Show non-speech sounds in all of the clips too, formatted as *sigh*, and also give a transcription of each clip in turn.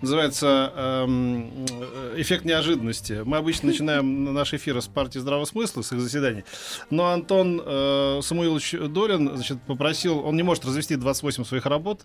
называется эм, эффект неожиданности. Мы обычно начинаем наш эфир с партии здравого смысла, с их заседаний. Но Антон э, Самуилович Долин значит, попросил, он не может развести 28 своих работ,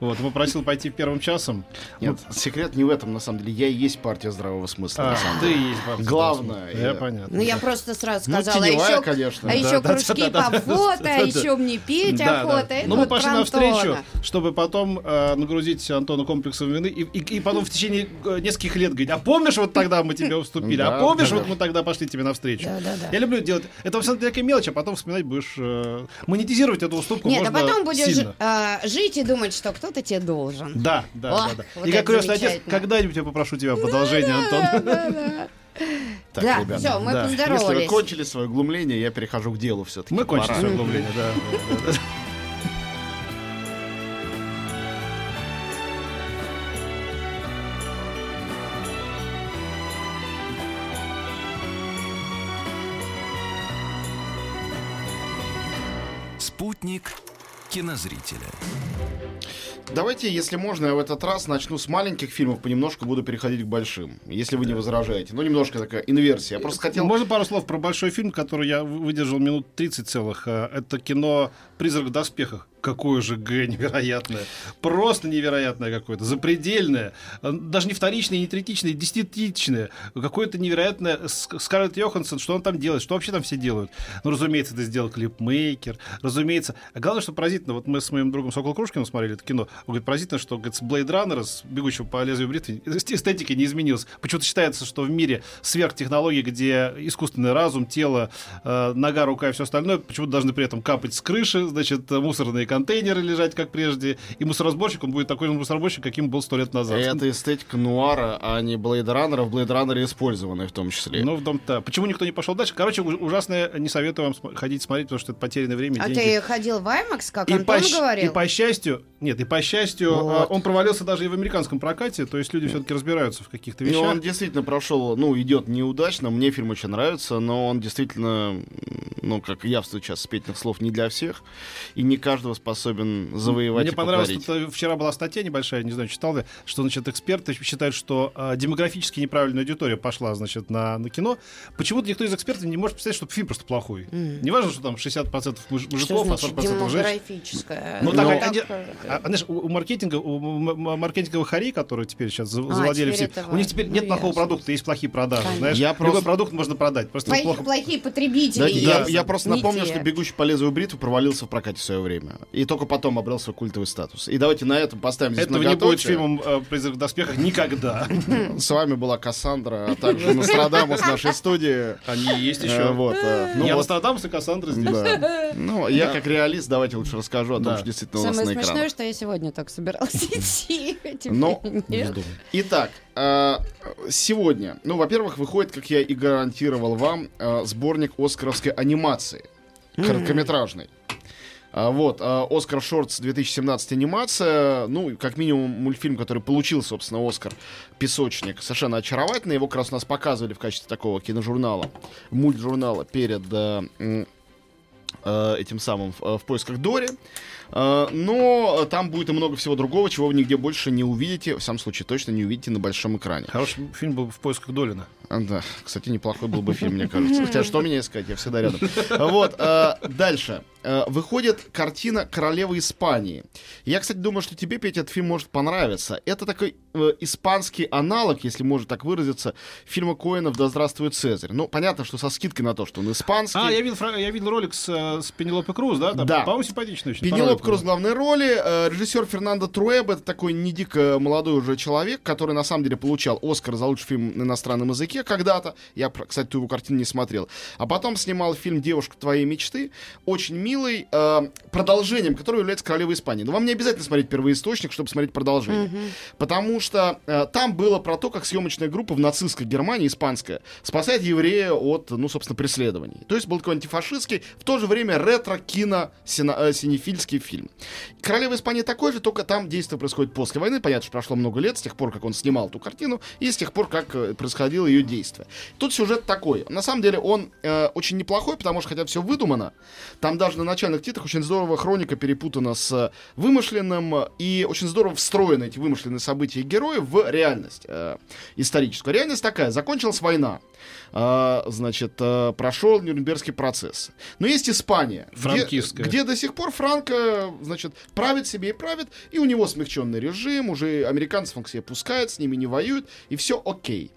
вот, попросил пойти первым часом. Нет, секрет не в этом, на самом деле. Я и есть партия здравого смысла. А, на самом ты деле. и есть партия Главное. Я я- понятно. Ну, я просто сразу Ну, сказала, а теневая, еще, конечно. а Да, еще да, кружки да, да, по фото, да, а да. еще мне петь Да, да. охота. Ну, мы вот пошли навстречу, чтобы потом э, нагрузить Антона комплексом вины. И, и- потом в течение э, нескольких лет говорить, а помнишь, вот тогда мы тебе уступили? А помнишь, вот мы тогда пошли тебе навстречу? Я люблю делать... Это, деле, такая мелочь, а потом вспоминать будешь... э, монетизировать эту уступку Нет, а потом будешь а, жить и думать, что кто-то тебе должен. Да, да, да, и как крестный отец, когда-нибудь я попрошу тебя о продолжении, Антон. *laughs* Так, да, ребята, все, мы да. Если вы поздоровались. кончили свое глумление, я перехожу к делу все-таки. Мы кончили свое углубление, да. *laughs* Спутник кинозрителя. Давайте, если можно, я в этот раз начну с маленьких фильмов, понемножку буду переходить к большим, если вы не возражаете. Ну, немножко такая инверсия. Я просто хотел... Можно пару слов про большой фильм, который я выдержал минут 30 целых. Э, Это кино «Призрак в доспехах». Какое же Г невероятное. Просто невероятное какое-то. Запредельное. Даже не вторичное, не третичное, десятичное. Какое-то невероятное. Ск- Скарлетт Йоханссон, что он там делает? Что вообще там все делают? Ну, разумеется, это сделал клипмейкер. Разумеется. А главное, что поразительно. Вот мы с моим другом Сокол Крушкиным смотрели это кино. Он говорит, поразительно, что говорит, с Blade Runner, с бегущего по лезвию бритвы, эстетика не изменилась. Почему-то считается, что в мире сверхтехнологий, где искусственный разум, тело, э, нога, рука и все остальное, почему-то должны при этом капать с крыши, значит, мусорные контейнеры лежать, как прежде. И мусоросборщик, он будет такой же мусоросборщик, каким был сто лет назад. Это эстетика нуара, а не Runner, в Runner использованная в том числе. Ну, в дом то Почему никто не пошел дальше? Короче, у- ужасное, не советую вам ходить смотреть, потому что это потерянное время, А деньги. ты ходил в IMAX, как И Антон по, говорил? и по счастью, нет, и по счастью, Вот. э, он провалился даже и в американском прокате, то есть люди все-таки разбираются в каких-то Ну, вещах. он действительно прошел, ну, идет неудачно. Мне фильм очень нравится, но он действительно, ну, как явствует сейчас спетных слов, не для всех. И не каждого способен завоевать Мне и понравилось, э, вчера была статья небольшая, не знаю, читал ли, что, значит, эксперты считают, что э, демографически неправильная аудитория пошла, значит, на, на кино. Почему-то никто из экспертов не может представить, что фильм просто плохой. Не важно, что там 60% муж- Что мужиков, а значит 40% женщин. демографическая? Ну, Ну, так, так, они- э, а, а, знаешь, у, у маркетинга, у маркетинговых хорей, которые теперь сейчас А, завладели теперь всем, это у них теперь нет Ну, плохого ясно. продукта, есть плохие продажи. Конечно. Знаешь, Я любой просто- продукт можно продать. Просто плохо. плохие потребители. Да, я, я просто Не напомню, те. что «Бегущий по лезвию бритвы» провалился в прокате в свое время. И только потом обрел свой культовый статус. И давайте на этом поставим здесь Этого не будет фильмом э, «Призрак в доспехах» никогда. С вами была Кассандра, а также Нострадамус в нашей студии. Они есть Э, еще. Вот, э, ну Я вот, Нострадамус и Кассандра здесь. *laughs* Ну, я как реалист, давайте лучше расскажу о том, что действительно у нас Самое на смешное, экранах. что я сегодня так собиралась *laughs* идти. а теперь Ну. *laughs* Итак, э, сегодня, ну, во-первых, выходит, как я и гарантировал вам, сборник оскаровской анимации, короткометражной. А, Вот, э, Оскар Шортс 2017 анимация, ну, как минимум мультфильм, который получил, собственно, Оскар «Песочник», совершенно очаровательный, его как раз у нас показывали в качестве такого киножурнала, мультжурнала перед э, э, этим самым э, «В поисках Дори». Э, Но там будет и много всего другого, чего вы нигде больше не увидите. В самом случае, точно не увидите на большом экране. Хороший фильм был «В поисках Долина». А, Да, кстати, неплохой был бы фильм, мне кажется. Хотя, что меня искать, я всегда рядом. Вот, э, дальше. Э, Выходит картина «Королева Испании». Я, кстати, думаю, что тебе, Петя, этот фильм может понравиться. Это такой э, испанский аналог, если можно так выразиться, фильма Коэнов «Да здравствует Цезарь». Ну, понятно, что со скидкой на то, что он испанский. А, я видел, я видел ролик с э, э, с Пенелопой Круз, да? Там, Да. По-моему, симпатичный очень. Пенелоп понравилось Круз в главной роли, э, режиссер Фернандо Труэб, это такой не дико молодой уже человек, который на самом деле получал Оскар за лучший фильм на иностранном языке когда-то. Я, кстати, ту его картину не смотрел. А потом снимал фильм «Девушка твоей мечты», очень милый, э, продолжением, который является «Королевой Испании». Но вам не обязательно смотреть первоисточник, чтобы смотреть продолжение. Потому что э, там было про то, как съемочная группа в нацистской Германии, испанская, спасает еврея от, ну, собственно, преследований. То есть был такой антифашистский, в то же время ретро-кино сина- э, синефильский фильм. «Королева Испании» такой же, только там действие происходит после войны. Понятно, что прошло много лет с тех пор, как он снимал ту картину, и с тех пор, как э, происходило ее действие. Тут сюжет такой. На самом деле он э, очень неплохой, потому что, хотя все выдумано, там даже на начальных титрах очень здорово хроника перепутана с вымышленным, э, и очень здорово встроены эти вымышленные события и герои в реальность э, историческую. Реальность такая. Закончилась война. Э, значит, э, прошел Нюрнбергский процесс. Но есть Испания, где, Франкистская. где до сих пор Франко, значит, правит себе и правит, и у него смягченный режим, уже американцев он к себе пускает, с ними не воюет, и все окей.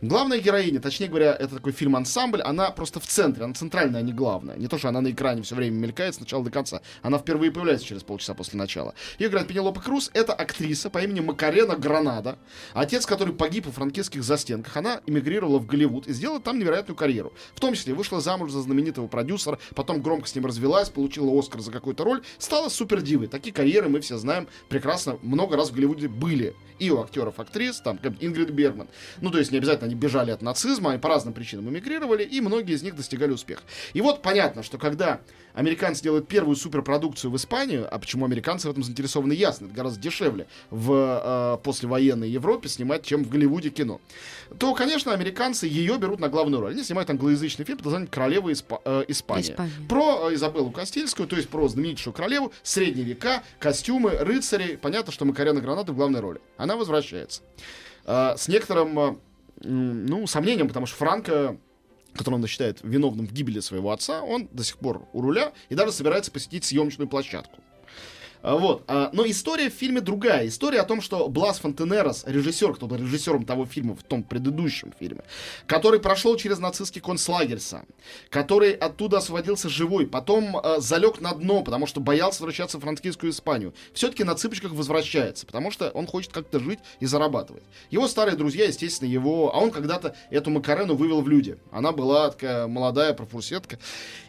Главная героиня, точнее говоря, это такой фильм-ансамбль, она просто в центре, она центральная, а не главная. Не то, что она на экране все время мелькает с начала до конца. Она впервые появляется через полчаса после начала. Ее играет Пенелопа Круз. Это актриса по имени Макарена Гранада. Отец, который погиб во франкистских застенках. Она эмигрировала в Голливуд и сделала там невероятную карьеру. В том числе вышла замуж за знаменитого продюсера, потом громко с ним развелась, получила Оскар за какую-то роль, стала супердивой. Такие карьеры мы все знаем прекрасно. Много раз в Голливуде были. И у актеров, актрис, там, как Ингрид Бергман. Ну, то есть не обязательно они бежали от нацизма, они по разным причинам эмигрировали, и многие из них достигали успеха. И вот понятно, что когда американцы делают первую суперпродукцию в Испанию, а почему американцы в этом заинтересованы, ясно, это гораздо дешевле в э, послевоенной Европе снимать, чем в Голливуде кино, то, конечно, американцы ее берут на главную роль. Они снимают англоязычный фильм под названием «Королева Испа- э, Испания». Испания. Про э, Изабеллу Кастильскую, то есть про знаменитейшую королеву, средние века, костюмы, рыцари. Понятно, что Макарена Граната в главной роли. Она возвращается. Э, с некоторым, э, ну, сомнением, потому что Франко которого он считает виновным в гибели своего отца, он до сих пор у руля и даже собирается посетить съемочную площадку. А, Вот. а, Но история в фильме другая. История о том, что Блас Фонтенерос, режиссер, кто был режиссером того фильма в том предыдущем фильме, который прошел через нацистский концлагерь сам, который оттуда освободился живой, потом а, залег на дно, потому что боялся возвращаться в франкистскую Испанию, все-таки на цыпочках возвращается, потому что он хочет как-то жить и зарабатывать. Его старые друзья, естественно, его... А он когда-то эту Макарену вывел в люди. Она была такая молодая профурсетка.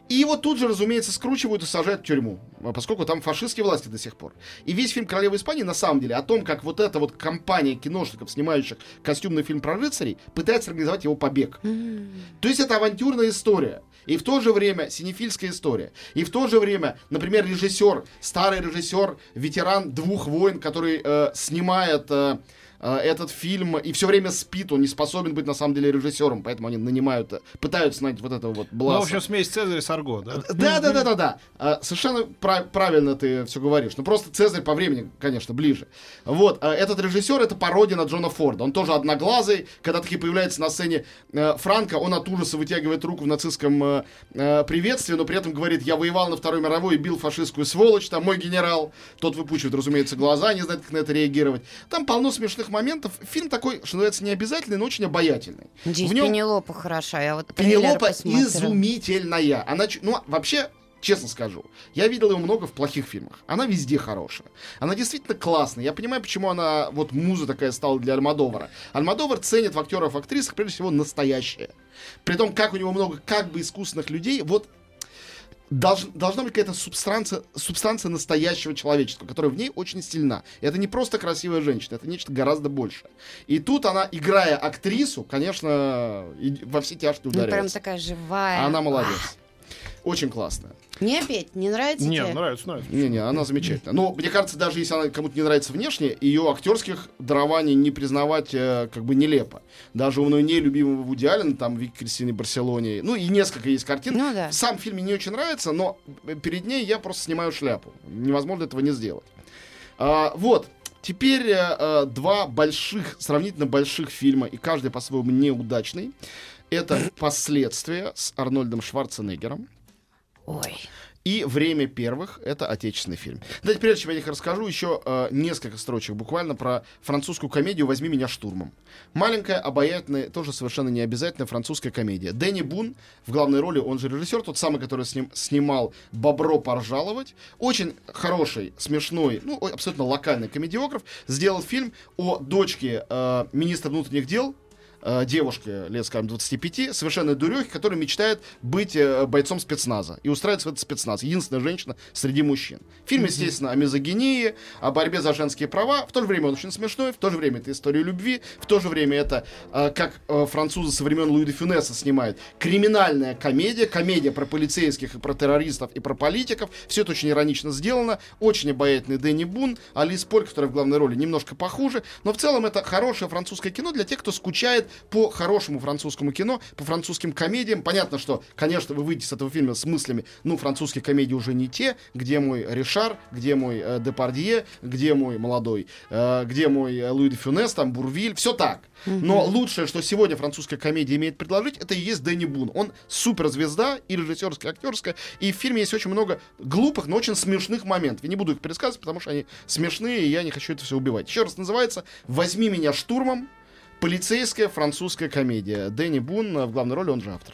И его тут же, разумеется, скручивают и сажают в тюрьму, а поскольку там фашистские власти до сих пор. И весь фильм «Королева Испании» на самом деле о том, как вот эта вот компания киношников, снимающих костюмный фильм про рыцарей, пытается организовать его побег. То есть это авантюрная история. И в то же время синефильская история. И в то же время, например, режиссер, старый режиссер, ветеран двух войн, который э, снимает э, э, этот фильм и все время спит, он не способен быть на самом деле режиссером, поэтому они нанимают, пытаются найти вот этого вот Ну, Бласа. в общем, смесь Цезаря и Сарго, да? Да, да, да, да, да. А, Совершенно прав- правильно ты все говоришь. Ну просто Цезарь по времени, конечно, ближе. Вот, а, этот режиссер это пародия на Джона Форда. Он тоже одноглазый. Когда таки появляется на сцене э, Франко, он от ужаса вытягивает руку в нацистском э, э, приветствии, но при этом говорит: Я воевал на Второй мировой и бил фашистскую сволочь, там мой генерал. Тот выпучивает, разумеется, глаза, не знает, как на это реагировать. Там полно смешных моментов. Фильм такой, что называется, не обязательный, но очень обаятельный. Здесь В нем- Пенелопа хороша. Я вот трейлер Пенелопа изумительная. Она, ну, вообще, честно скажу, я видел ее много в плохих фильмах. Она везде хорошая. Она действительно классная. Я понимаю, почему она, вот муза такая стала для Альмадовара. Альмадовар ценит в актерах, в актрисах, прежде всего, настоящее. При том, как у него много как бы искусственных людей, вот долж- должна быть какая-то субстанция, субстанция настоящего человечества, которая в ней очень сильна. И это не просто красивая женщина, это нечто гораздо большее. И тут она, играя актрису, конечно, во все тяжкие Ну, прям ударяется. такая живая. Она молодец. Очень классная. Не петь, не нравится Не, тебе? нравится, нравится. Не-не, она замечательная. Но мне кажется, даже если она кому-то не нравится внешне, ее актерских дарований не признавать э, как бы нелепо. Даже у мной нелюбимого Вуди Аллена, там Вики Кристины Барселоне, ну и несколько есть картин. Ну да. Сам фильм мне не очень нравится, но перед ней я просто снимаю шляпу. Невозможно этого не сделать. А, вот. Теперь э, э, два больших, сравнительно больших фильма, и каждый по-своему неудачный. Это «Последствия» с Арнольдом Шварценеггером. Ой. И «Время первых» — это отечественный фильм. Давайте, прежде чем я их расскажу, еще э, несколько строчек буквально про французскую комедию «Возьми меня штурмом». Маленькая, обаятельная, тоже совершенно не обязательная французская комедия. Дэнни Бун в главной роли, он же режиссер, тот самый, который с ним снимал «Бобро поржаловать». Очень хороший, смешной, ну, абсолютно локальный комедиограф. Сделал фильм о дочке э, министра внутренних дел э, девушке лет, скажем, 25, совершенно дурехи, которая мечтает быть э, бойцом спецназа и устраивается в этот спецназ. Единственная женщина среди мужчин. Фильм, естественно, о мизогинии, о борьбе за женские права. В то же время он очень смешной, в то же время это история любви, в то же время это, э, как э, французы со времен Луи де Фюнеса снимают, криминальная комедия, комедия про полицейских и про террористов и про политиков. Все это очень иронично сделано. Очень обаятельный Дэнни Бун, Алис Поль, которая в главной роли немножко похуже. Но в целом это хорошее французское кино для тех, кто скучает по хорошему французскому кино, по французским комедиям. Понятно, что, конечно, вы выйдете с этого фильма с мыслями, ну, французские комедии уже не те, где мой Ришар, где мой э, Депардье, где мой молодой, э, где мой э, Луи де Фюнес, там, Бурвиль, все так. Но лучшее, что сегодня французская комедия имеет предложить, это и есть Дэнни Бун. Он суперзвезда, и режиссерская, и актерская, и в фильме есть очень много глупых, но очень смешных моментов. Я не буду их пересказывать, потому что они смешные, и я не хочу это все убивать. Еще раз называется «Возьми меня штурмом», Полицейская французская комедия. Дэнни Бун в главной роли, он же автор.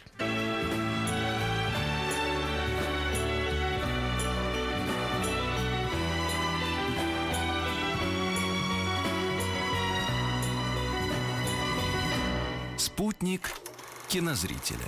Спутник кинозрителя.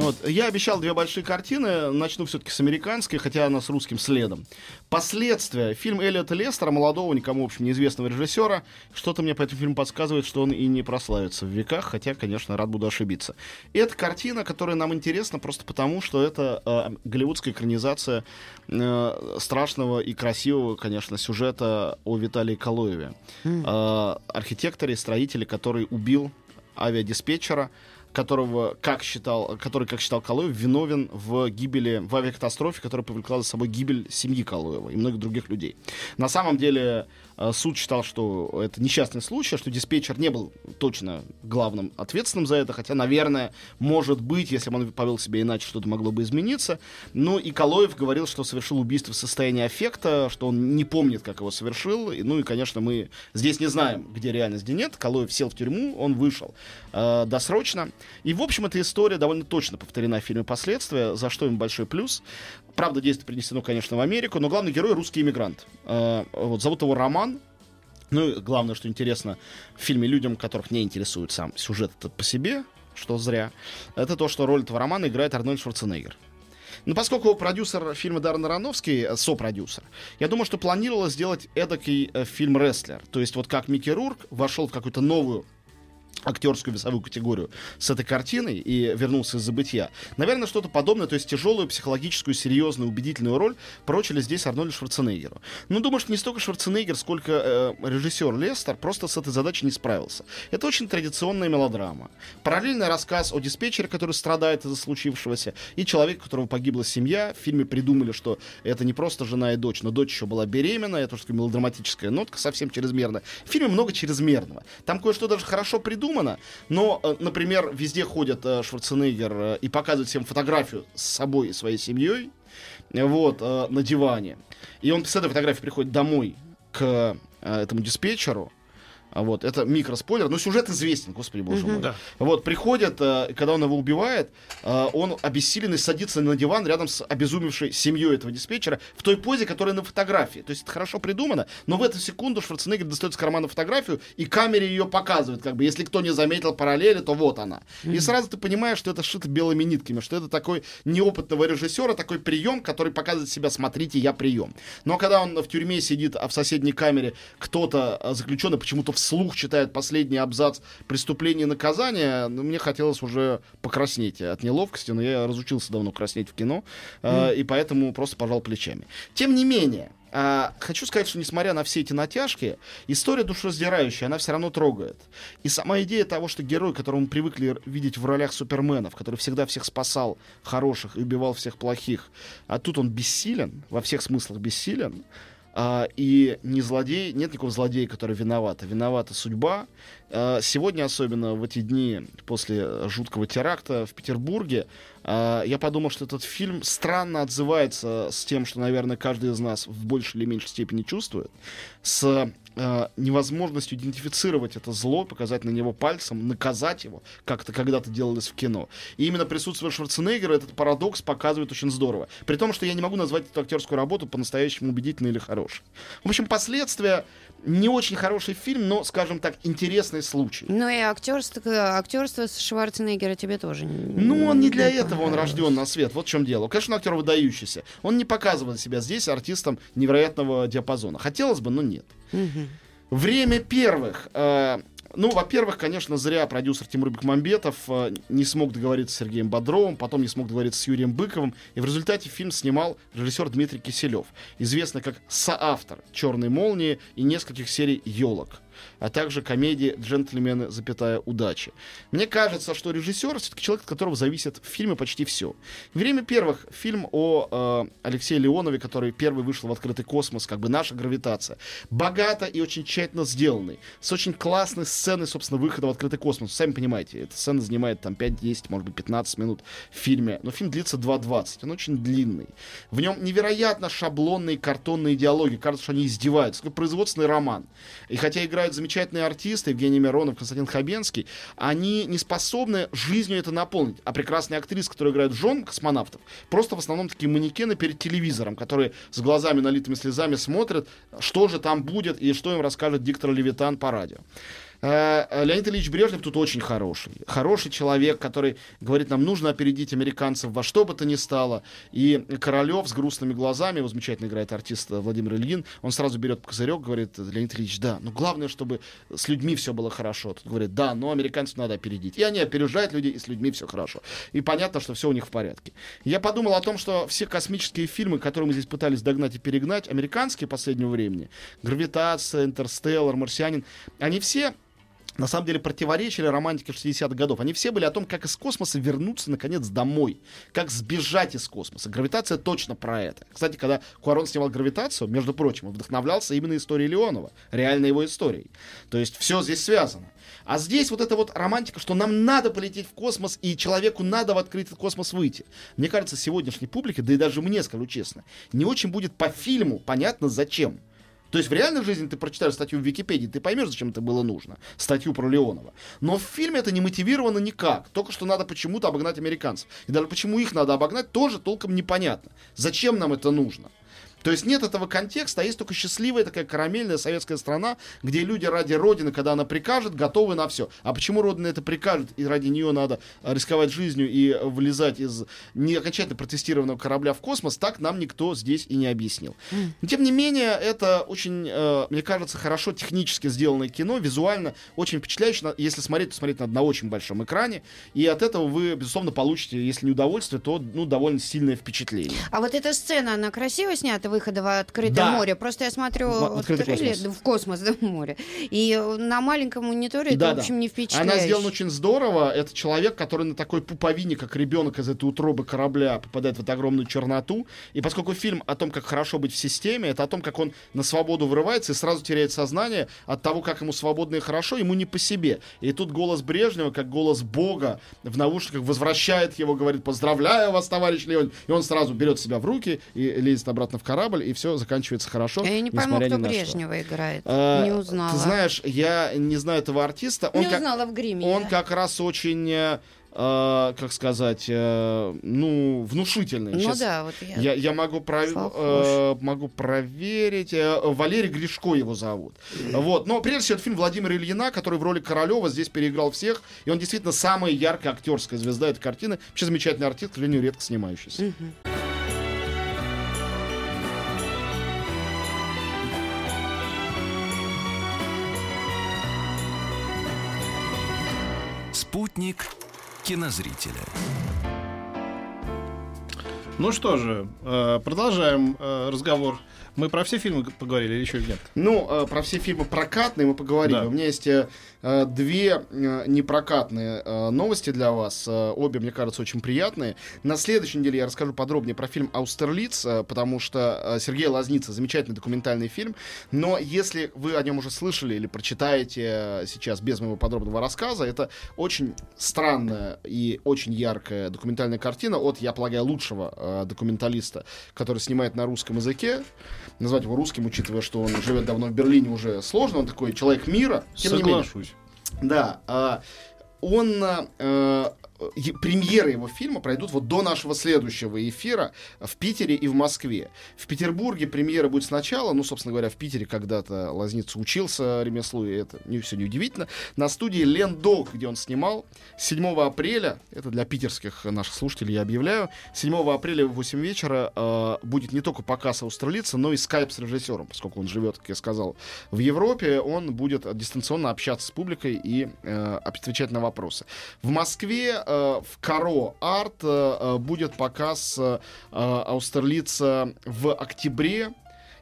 Вот. Я обещал две большие картины. Начну все-таки с американской, хотя она с русским следом. Последствия. Фильм Эллиота Лестера, молодого, никому, в общем, неизвестного режиссера. Что-то мне по этому фильму подсказывает, что он и не прославится в веках, хотя, конечно, рад буду ошибиться. И это картина, которая нам интересна просто потому, что это э, голливудская экранизация э, страшного и красивого, конечно, сюжета о Виталии Калоеве. Э, архитекторе, строителе, который убил авиадиспетчера, которого, как считал, который, как считал Калоев, виновен в гибели, в авиакатастрофе, которая повлекла за собой гибель семьи Калоева и многих других людей. На самом деле э, суд считал, что это несчастный случай, что диспетчер не был точно главным ответственным за это, хотя, наверное, может быть, если бы он повел себя иначе, что-то могло бы измениться. Ну и Калоев говорил, что совершил убийство в состоянии аффекта, что он не помнит, как его совершил. И, ну и, конечно, мы здесь не знаем, где реальность, где нет. Калоев сел в тюрьму, он вышел э, досрочно. И, в общем, эта история довольно точно повторена в фильме «Последствия», за что им большой плюс. Правда, действие принесено, конечно, в Америку, но главный герой — русский иммигрант. Э, вот, зовут его Роман, ну главное, что интересно в фильме людям, которых не интересует сам сюжет этот по себе, что зря, это то, что роль этого романа играет Арнольд Шварценеггер. Но поскольку продюсер фильма Даррен Аронофский, э, сопродюсер, я думаю, что планировалось сделать эдакий э, фильм «Рестлер». То есть вот как Микки Рурк вошел в какую-то новую актерскую весовую категорию с этой картиной и вернулся из забытия. Наверное, что-то подобное, то есть тяжелую психологическую, серьезную, убедительную роль прочили здесь Арнольду Шварценеггеру. Но думаю, что не столько Шварценеггер, сколько э, режиссер Лестер просто с этой задачей не справился. Это очень традиционная мелодрама. Параллельный рассказ о диспетчере, который страдает из-за случившегося, и человек, у которого погибла семья. В фильме придумали, что это не просто жена и дочь, но дочь еще была беременна, это уже мелодраматическая нотка совсем чрезмерная. В фильме много чрезмерного. Там кое-что даже хорошо придумано, придумано, но, э, например, везде ходит э, Шварценеггер э, и показывает всем фотографию с собой и своей семьей, вот, на диване. И он с этой фотографией приходит домой к этому диспетчеру, вот, это микроспойлер, но сюжет известен, господи боже мой. Да. Вот, приходит, э, когда он его убивает, э, он обессиленный садится на диван рядом с обезумевшей семьей этого диспетчера в той позе, которая на фотографии. То есть это хорошо придумано, но в эту секунду Шварценеггер достает с кармана фотографию и камере ее показывает, как бы, если кто не заметил параллели, то вот она. Mm-hmm. И сразу ты понимаешь, что это шито белыми нитками, что это такой неопытного режиссера, такой прием, который показывает себя, смотрите, я прием. Но когда он в тюрьме сидит, а в соседней камере кто-то э, заключенный почему-то вслух читает последний абзац преступления и наказания, ну, мне хотелось уже покраснеть от неловкости, но я разучился давно краснеть в кино, mm. э, и поэтому просто пожал плечами. Тем не менее, а, хочу сказать, что несмотря на все эти натяжки, история душераздирающая, она все равно трогает. И сама идея того, что герой, которого мы привыкли видеть в ролях суперменов, который всегда всех спасал, хороших, и убивал всех плохих, а тут он бессилен, во всех смыслах бессилен, а, и не злодей, нет никакого злодея, который виноват, а виновата судьба. А, сегодня, особенно в эти дни после жуткого теракта в Петербурге, а, я подумал, что этот фильм странно отзывается с тем, что, наверное, каждый из нас в большей или меньшей степени чувствует, с э, невозможностью идентифицировать это зло, показать на него пальцем, наказать его, как это когда-то делалось в кино. И именно присутствие Шварценеггера этот парадокс показывает очень здорово. При том, что я не могу назвать эту актерскую работу по-настоящему убедительной или хорошей. В общем, последствия не очень хороший фильм, но, скажем так, интересный случай. Ну и актерство, актерство Шварценеггера тебе тоже Ну, он не для этого он рожден на свет. Вот в чем дело. Конечно, актер выдающийся. Он не показывает себя здесь артистом невероятного диапазона. Хотелось бы, но нет. Время первых. Э, ну, во-первых, конечно, зря продюсер Тимур Бекмамбетов э, не смог договориться с Сергеем Бодровым, потом не смог договориться с Юрием Быковым, и в результате фильм снимал режиссер Дмитрий Киселев, известный как соавтор «Черной молнии» и нескольких серий «Елок» а также комедии «Джентльмены, запятая удачи». Мне кажется, что режиссер все-таки человек, от которого зависит в фильме почти все. Время первых фильм о э, Алексее Леонове, который первый вышел в открытый космос, как бы наша гравитация. Богато и очень тщательно сделанный, с очень классной сценой, собственно, выхода в открытый космос. Сами понимаете, эта сцена занимает там 5-10, может быть, 15 минут в фильме, но фильм длится 2.20, он очень длинный. В нем невероятно шаблонные картонные диалоги, кажется, что они издеваются. Такой производственный роман. И хотя играют замечательно замечательные артисты, Евгений Миронов, Константин Хабенский, они не способны жизнью это наполнить. А прекрасные актрисы, которые играют жен космонавтов, просто в основном такие манекены перед телевизором, которые с глазами налитыми слезами смотрят, что же там будет и что им расскажет диктор Левитан по радио. Э, э, Леонид Ильич Брежнев тут очень хороший. Хороший человек, который говорит, нам нужно опередить американцев во что бы то ни стало. И Королев с грустными глазами, его замечательно играет артист Владимир Ильин, он сразу берет козырек, говорит, Леонид Ильич, да, но главное, чтобы с людьми все было хорошо. Тут говорит, да, но американцев надо опередить. И они опережают людей, и с людьми все хорошо. И понятно, что все у них в порядке. Я подумал о том, что все космические фильмы, которые мы здесь пытались догнать и перегнать, американские последнего времени, «Гравитация», «Интерстеллар», «Марсианин», они все на самом деле противоречили романтике 60-х годов. Они все были о том, как из космоса вернуться, наконец, домой. Как сбежать из космоса. Гравитация точно про это. Кстати, когда Куарон снимал «Гравитацию», между прочим, он вдохновлялся именно историей Леонова. Реально его историей. То есть все здесь связано. А здесь вот эта вот романтика, что нам надо полететь в космос, и человеку надо в открытый космос выйти. Мне кажется, сегодняшней публике, да и даже мне, скажу честно, не очень будет по фильму понятно зачем. То есть в реальной жизни ты прочитаешь статью в Википедии, ты поймешь, зачем это было нужно. Статью про Леонова. Но в фильме это не мотивировано никак. Только что надо почему-то обогнать американцев. И даже почему их надо обогнать, тоже толком непонятно. Зачем нам это нужно? То есть нет этого контекста, а есть только счастливая такая карамельная советская страна, где люди ради Родины, когда она прикажет, готовы на все. А почему Родина это прикажет, и ради нее надо рисковать жизнью и вылезать из не окончательно протестированного корабля в космос, так нам никто здесь и не объяснил. Но, тем не менее, это очень, э, мне кажется, хорошо технически сделанное кино, визуально очень впечатляюще. Если смотреть, то смотреть надо на очень большом экране, и от этого вы, безусловно, получите, если не удовольствие, то ну, довольно сильное впечатление. А вот эта сцена, она красиво снята? Выхода в открытое Да. море. Просто я смотрю В трейлер- космос. в космос, *laughs* да, в море. И на маленьком мониторе это, Да, в да. общем, не впечатляет. Она сделана очень здорово. Это человек, который на такой пуповине, как ребенок из этой утробы корабля, попадает в эту огромную черноту. И поскольку фильм о том, как хорошо быть в системе, это о том, как он на свободу вырывается и сразу теряет сознание от того, как ему свободно и хорошо, ему не по себе. И тут голос Брежнева, как голос Бога, в наушниках возвращает его, говорит, поздравляю вас, товарищ Леон. И он сразу берет себя в руки и лезет обратно в корабль, и все заканчивается хорошо. Я не пойму, кто на что. Брежнева играет. А, не узнала. Ты знаешь, я не знаю этого артиста. Он не как- узнала в гриме. он как раз очень, э, э, как сказать, э, ну, внушительный. Ну Щас да, вот я... Я, я могу, пров- э, могу проверить. Э, Валерий Гришко его зовут. Вот. Но прежде всего, это фильм Владимира Ильина, который в роли Королева здесь переиграл всех. И он действительно самая яркая актерская звезда этой картины. Вообще замечательный артист, к сожалению, редко снимающийся. Кинозрителя. Ну что же, э, продолжаем э, разговор. Мы про все фильмы поговорили или еще нет? Ну, э, про все фильмы прокатные мы поговорили. Да. У меня есть две непрокатные новости для вас. Обе, мне кажется, очень приятные. На следующей неделе я расскажу подробнее про фильм «Аустерлиц», потому что Сергей Лазница замечательный документальный фильм. Но если вы о нем уже слышали или прочитаете сейчас без моего подробного рассказа, это очень странная и очень яркая документальная картина от, я полагаю, лучшего э, документалиста, который снимает на русском языке. Назвать его русским, учитывая, что он живет давно в Берлине, уже сложно. Он такой человек мира. Тем не менее, Соглашусь. да, а, он э, е- премьеры его фильма пройдут вот до нашего следующего эфира в Питере и в Москве. В Петербурге премьера будет сначала, ну, собственно говоря, в Питере когда-то Лазница учился ремеслу, и это не все неудивительно. На студии Лендок, где он снимал, 7 апреля, это для питерских наших слушателей я объявляю, 7 апреля в 8 вечера э, будет не только показ австралийца, но и скайп с режиссером, поскольку он живет, как я сказал, в Европе, он будет дистанционно общаться с публикой и э, отвечать на вопросы. В Москве э, в Каро Арт э, э, будет показ э, э, Аустерлица в октябре.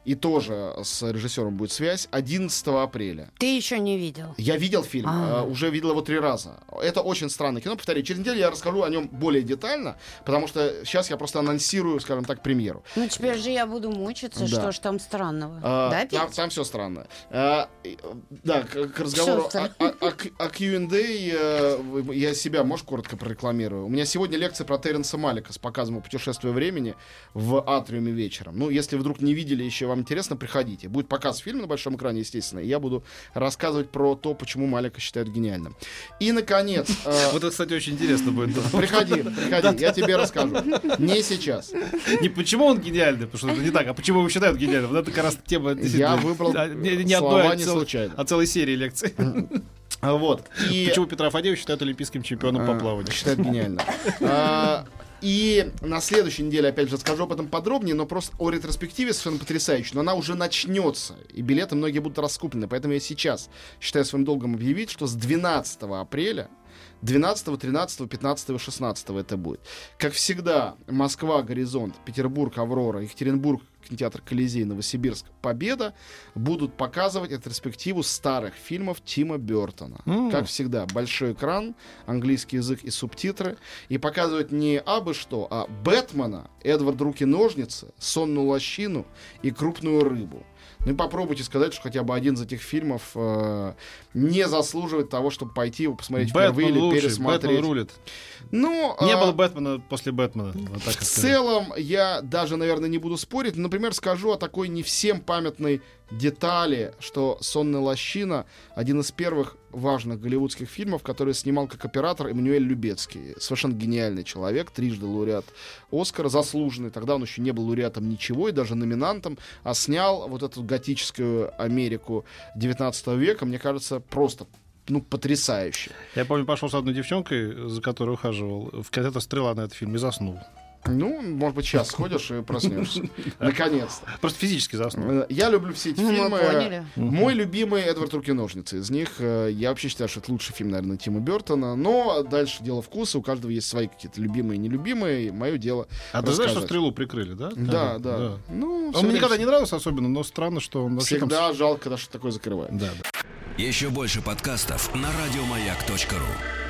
И тоже с режиссером будет связь 11 апреля. Ты еще не видел. Я видел фильм, А. э, уже видел его три раза. Это очень странное кино. Повторяю, через неделю я расскажу о нем более детально, потому что сейчас я просто анонсирую, скажем так, премьеру. Ну теперь же я буду мучиться, Да. что ж там странного. А, да, там, Петь? все странно. А, да, к, к разговору о, о- о Q&A э, я себя, может, коротко прорекламирую. У меня сегодня лекция про Терренса Малика с показом о путешествии времени в Атриуме вечером. Ну, если вдруг не видели еще, вам интересно, приходите. Будет показ фильма на большом экране, естественно, и я буду рассказывать про то, почему Малика считают гениальным. И, наконец... *laughs* э, Вот это, кстати, очень интересно будет. Приходи, приходи, я тебе расскажу. Не сейчас. Не почему он гениальный, потому что это не так, а почему его считают гениальным. Вот это как раз тема Я выбрал а, не, слова а не случайно. а целой серии лекций. Вот. И... Почему Петра Фадеева считают олимпийским чемпионом по А, плаванию? Считают гениально. *laughs* И на следующей неделе, опять же, расскажу об этом подробнее, но просто о ретроспективе совершенно потрясающей. Но она уже начнется, и билеты многие будут раскуплены. Поэтому я сейчас считаю своим долгом объявить, что с 12 апреля 12, 13, 15, 16 это будет. Как всегда, Москва, Горизонт, Петербург, Аврора, Екатеринбург, кинотеатр Колизей, Новосибирск, Победа будут показывать ретроспективу старых фильмов Тима Бертона. М. Как всегда, большой экран, английский язык и субтитры. И показывают не абы что, а Бэтмена, Эдвард Руки-ножницы, Сонную лощину и Крупную рыбу. Ну и попробуйте сказать, что хотя бы один из этих фильмов э, не заслуживает того, чтобы пойти его посмотреть впервые Бэтмен или лучший, пересмотреть. Бэтмен рулит. Ну, Не а, было Бэтмена после Бэтмена. Вот так в целом, я даже, наверное, не буду спорить. но, Например, скажу о такой не всем памятной детали, что «Сонная лощина» — один из первых важных голливудских фильмов, который снимал как оператор Эммануэль Любецкий. Совершенно гениальный человек, трижды лауреат Оскара, заслуженный. Тогда он еще не был лауреатом ничего и даже номинантом, а снял вот эту готическую Америку 19 века, мне кажется, просто ну, потрясающе. Я помню, пошел с одной девчонкой, за которой ухаживал, в кинотеатр «Стрела» на этот фильм и заснул. Ну, может быть, сейчас сходишь и проснешься. *laughs* Наконец-то. Просто физически заснул. Э, Я люблю все эти Ну, мы фильмы. Мой любимый Эдвард Руки-ножницы. Из них э, я вообще считаю, что это лучший фильм, наверное, Тима Бертона. Но дальше дело вкуса. У каждого есть свои какие-то любимые и нелюбимые. Мое дело А ты знаешь, что. «Стрелу» прикрыли, да? Да, да. Ну, Он мне никогда не нравился особенно, но странно, что он вообще там Всегда жалко, когда что такое Да, да. Еще больше подкастов на радиомаяк.ру.